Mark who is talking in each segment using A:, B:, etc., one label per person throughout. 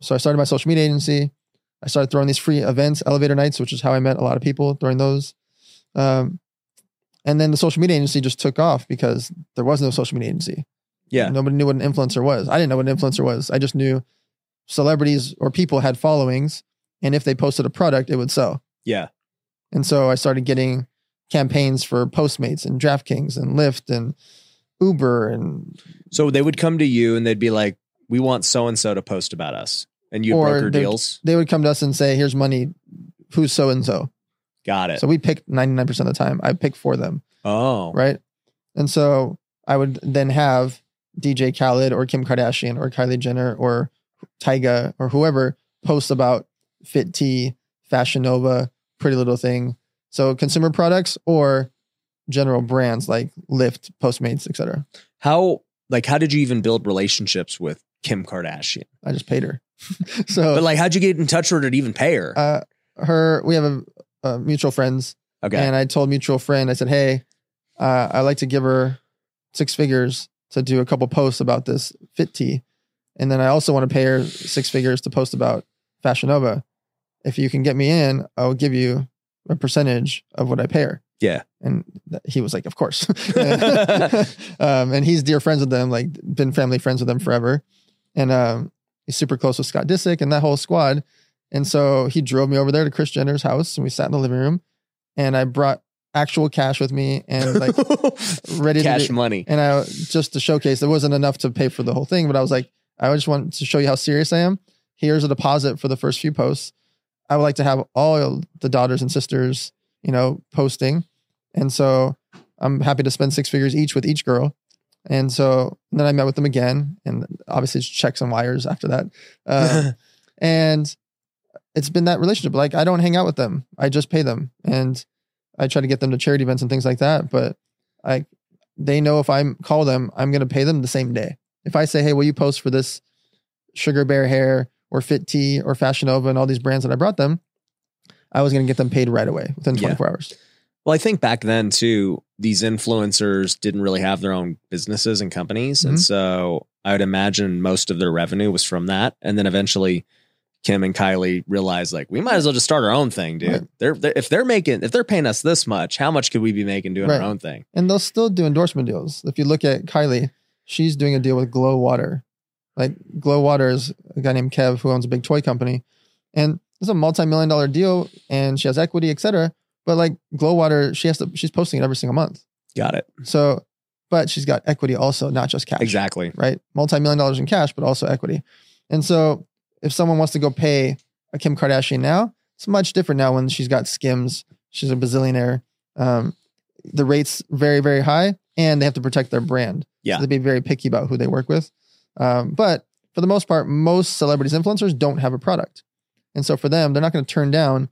A: so I started my social media agency. I started throwing these free events, elevator nights, which is how I met a lot of people during those. Um, and then the social media agency just took off because there was no social media agency.
B: Yeah.
A: Nobody knew what an influencer was. I didn't know what an influencer was. I just knew celebrities or people had followings, and if they posted a product, it would sell.
B: Yeah.
A: And so I started getting campaigns for Postmates and DraftKings and Lyft and Uber and
B: So they would come to you and they'd be like, "We want so and so to post about us," and you broker
A: they'd-
B: deals.
A: they would come to us and say, "Here's money. Who's so and so?"
B: Got it.
A: So we picked 99% of the time. I picked for them,
B: oh,
A: right? And so I would then have DJ Khaled or Kim Kardashian or Kylie Jenner or Tyga or whoever post about Fit Tea, Fashion Nova, Pretty Little Thing. So consumer products or general brands like Lyft, Postmates, etc.
B: How like how did you even build relationships with Kim Kardashian?
A: I just paid her. so
B: But like, how'd you get in touch with her to even pay her?
A: uh, her, we have a, a mutual friends
B: okay.
A: And I told mutual friend, I said, "Hey, uh, I like to give her six figures to do a couple posts about this fit tea, and then I also want to pay her six figures to post about Fashion Nova. If you can get me in, I'll give you a percentage of what I pay her."
B: Yeah.
A: and he was like, "Of course." um, and he's dear friends with them, like been family friends with them forever, and um, he's super close with Scott Disick and that whole squad. And so he drove me over there to Kris Jenner's house, and we sat in the living room and I brought actual cash with me and like ready
B: Cash
A: to
B: money.
A: and I just to showcase it wasn't enough to pay for the whole thing, but I was like, I just want to show you how serious I am. Here's a deposit for the first few posts. I would like to have all the daughters and sisters, you know, posting. And so I'm happy to spend six figures each with each girl. And so then I met with them again, and obviously it's checks and wires after that. Uh, and it's been that relationship. Like I don't hang out with them. I just pay them and I try to get them to charity events and things like that. But I they know if I call them, I'm gonna pay them the same day. If I say, Hey, will you post for this sugar bear hair or fit tea or fashion nova and all these brands that I brought them, I was gonna get them paid right away within
B: Yeah.
A: 24 hours.
B: Well, I think back then too, these influencers didn't really have their own businesses and companies. And
A: Mhm.
B: so I would imagine most of their revenue was from that. And then eventually Kim and Kylie realized like we might as well just start our own thing, dude.
A: Right.
B: They're, they're if they're making if they're paying us this much, how much could we be making doing
A: Right.
B: our own thing?
A: And they'll still do endorsement deals. If you look at Kylie, she's doing a deal with Glow Water. Like Glow Water is a guy named Kev who owns a big toy company. And it's a multi-million dollar deal and she has equity, et cetera. But like Glow Water, she has to she's posting it every single month.
B: Got it.
A: So, but she's got equity also, not just cash.
B: Exactly.
A: Right? Multi-million dollars in cash, but also equity. And so if someone wants to go pay a Kim Kardashian now, it's much different now when she's got skims. She's a bazillionaire. Um, the rates very, very high, and they have to protect their brand.
B: Yeah.
A: So they be very picky about who they work with. Um, but for the most part, most celebrities, influencers don't have a product. And so for them, they're not going to turn down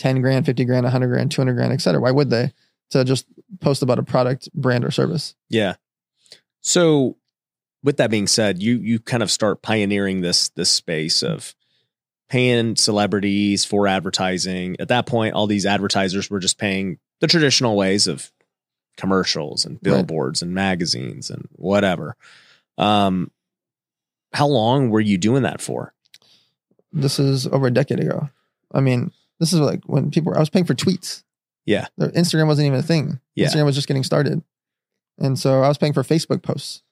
A: 10 grand, 50 grand, 100 grand, 200 grand, et cetera. Why would they? To just post about a product, brand, or service.
B: Yeah. So with that being said, you you kind of start pioneering this this space of paying celebrities for advertising. At that point, all these advertisers were just paying the traditional ways of commercials and
A: Right.
B: billboards and magazines and whatever. Um how long were you doing that for?
A: This is over a decade ago. I mean, this is like when people were, I was paying for tweets.
B: Yeah.
A: Instagram wasn't even a thing.
B: Yeah.
A: Instagram was just getting started. And so I was paying for Facebook posts.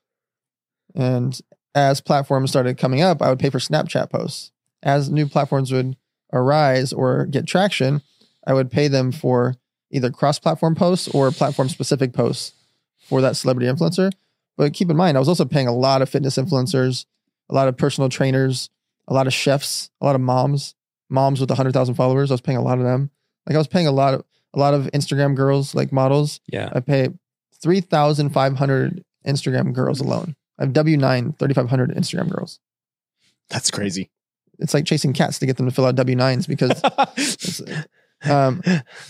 A: And as platforms started coming up, I would pay for Snapchat posts. As new platforms would arise or get traction, I would pay them for either cross platform posts or platform specific posts for that celebrity influencer. But keep in mind, I was also paying a lot of fitness influencers, a lot of personal trainers, a lot of chefs, a lot of moms, moms with 100,000 followers. I was paying a lot of them. Like I was paying a lot of a lot of Instagram girls, like models.
B: Yeah.
A: I pay 3,500 Instagram girls alone. I have W9, 3,500 Instagram girls.
B: That's crazy.
A: It's like chasing cats to get them to fill out W9s because, it's, um,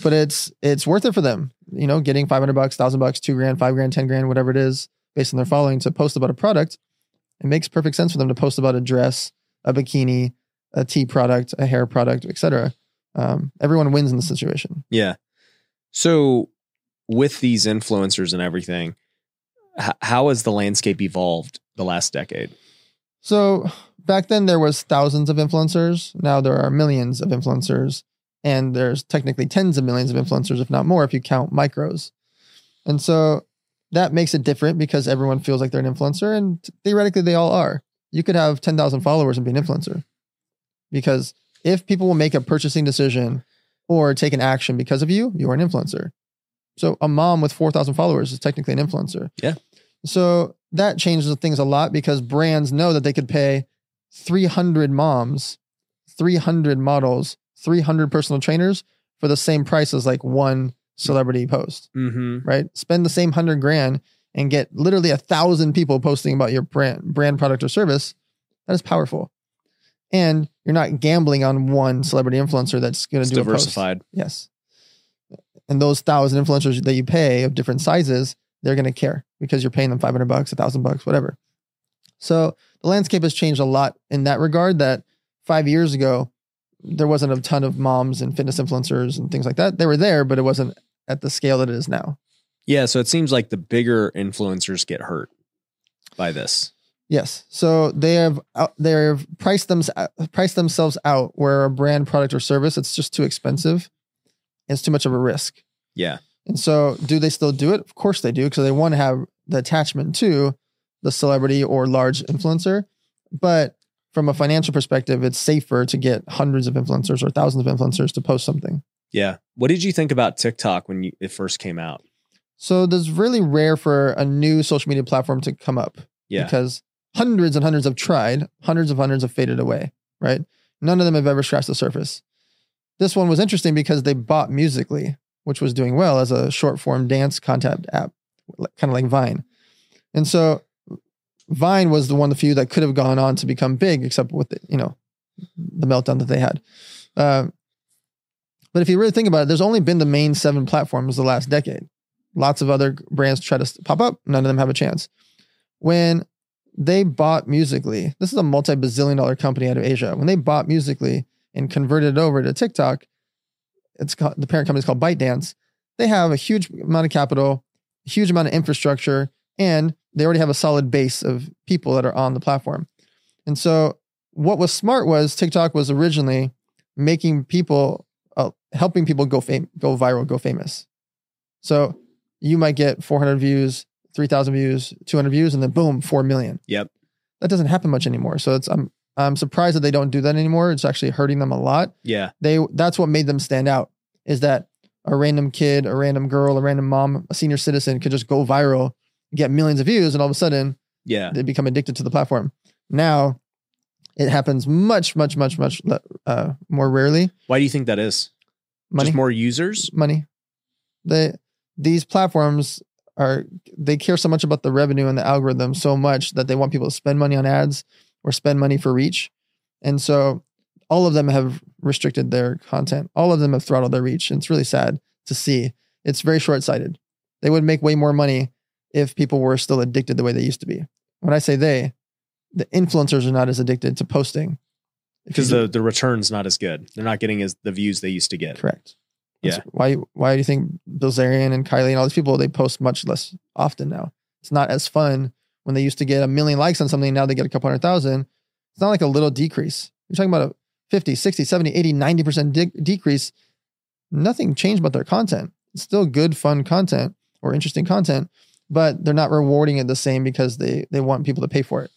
A: but it's it's worth it for them. You know, getting 500 bucks, thousand bucks, two grand, five grand, ten grand, whatever it is, based on their following to post about a product. It makes perfect sense for them to post about a dress, a bikini, a tea product, a hair product, etc. Um, everyone wins in the situation.
B: Yeah. So, with these influencers and everything, h- how has the landscape evolved the last decade?
A: So back then there was thousands of influencers. Now there are millions of influencers, and there's technically tens of millions of influencers, if not more, if you count micros. And so that makes it different because everyone feels like they're an influencer, and theoretically they all are. You could have ten thousand followers and be an influencer, because if people will make a purchasing decision or take an action because of you, you are an influencer. So a mom with 4,000 followers is technically an influencer.
B: Yeah.
A: So that changes things a lot because brands know that they could pay 300 moms, 300 models, 300 personal trainers for the same price as like one celebrity post,
B: Mm-hmm.
A: right? Spend the same hundred grand and get literally a thousand people posting about your brand, brand product or service. That is powerful. And you're not gambling on one celebrity influencer that's going to do a post.
B: diversified.
A: Yes. And those thousand influencers that you pay of different sizes, they're going to care because you're paying them 500 bucks, a thousand bucks, whatever. So the landscape has changed a lot in that regard that five years ago, there wasn't a ton of moms and fitness influencers and things like that. They were there, but it wasn't at the scale that it is now.
B: Yeah. So it seems like the bigger influencers get hurt by this.
A: Yes. So they have uh, they have priced them priced themselves out where a brand product or service it's just too expensive. It's too much of a risk.
B: Yeah.
A: And so, do they still do it? Of course they do, because they want to have the attachment to the celebrity or large influencer. But from a financial perspective, it's safer to get hundreds of influencers or thousands of influencers to post something.
B: Yeah. What did you think about TikTok when you, it first came out?
A: So, it's really rare for a new social media platform to come up
B: Yeah.
A: because hundreds and hundreds have tried, hundreds of hundreds have faded away, right? None of them have ever scratched the surface. This one was interesting because they bought Musical.ly, which was doing well as a short form dance content app, kind of like Vine. And so Vine was the one of the few that could have gone on to become big, except with the, you know, the meltdown that they had. Uh, but if you really think about it, there's only been the main seven platforms the last decade. Lots of other brands try to pop up, none of them have a chance. When they bought Musical.ly, this is a multi bazillion dollar company out of Asia. When they bought Musical.ly and converted it over to TikTok, it's called, the parent company is called ByteDance. They have a huge amount of capital, huge amount of infrastructure, and they already have a solid base of people that are on the platform. And so, what was smart was TikTok was originally making people, uh, helping people go fam- go viral, go famous. So you might get 400 views, 3,000 views, 200 views, and then boom, 4 million.
B: Yep.
A: That doesn't happen much anymore. So it's I'm I'm surprised that they don't do that anymore. It's actually hurting them a lot.
B: Yeah.
A: They that's what made them stand out is that a random kid, a random girl, a random mom, a senior citizen could just go viral, get millions of views, and all of a sudden
B: Yeah.
A: they become addicted to the platform. Now it happens much, much, much, much uh, more rarely.
B: Why do you think that is?
A: Money,
B: Just more users?
A: money. They these platforms are they care so much about the revenue and the algorithm so much that they want people to spend money on ads or spend money for reach. And so all of them have restricted their content. All of them have throttled their reach. And it's really sad to see. It's very short-sighted. They would make way more money if people were still addicted the way they used to be. When I say they, the influencers are not as addicted to posting.
B: Because the, the return's not as good. They're not getting as the views they used to get.
A: Correct.
B: Yeah.
A: That's Why why do you think Bilzerian and Kylie and all these people they post much less often now? It's not as fun when they used to get a million likes on something now they get a couple hundred thousand. It's not like a little decrease. You're talking about a 50, 60, 70, 80, 90% de- decrease. Nothing changed about their content. It's still good fun content or interesting content, but they're not rewarding it the same because they they want people to pay for it.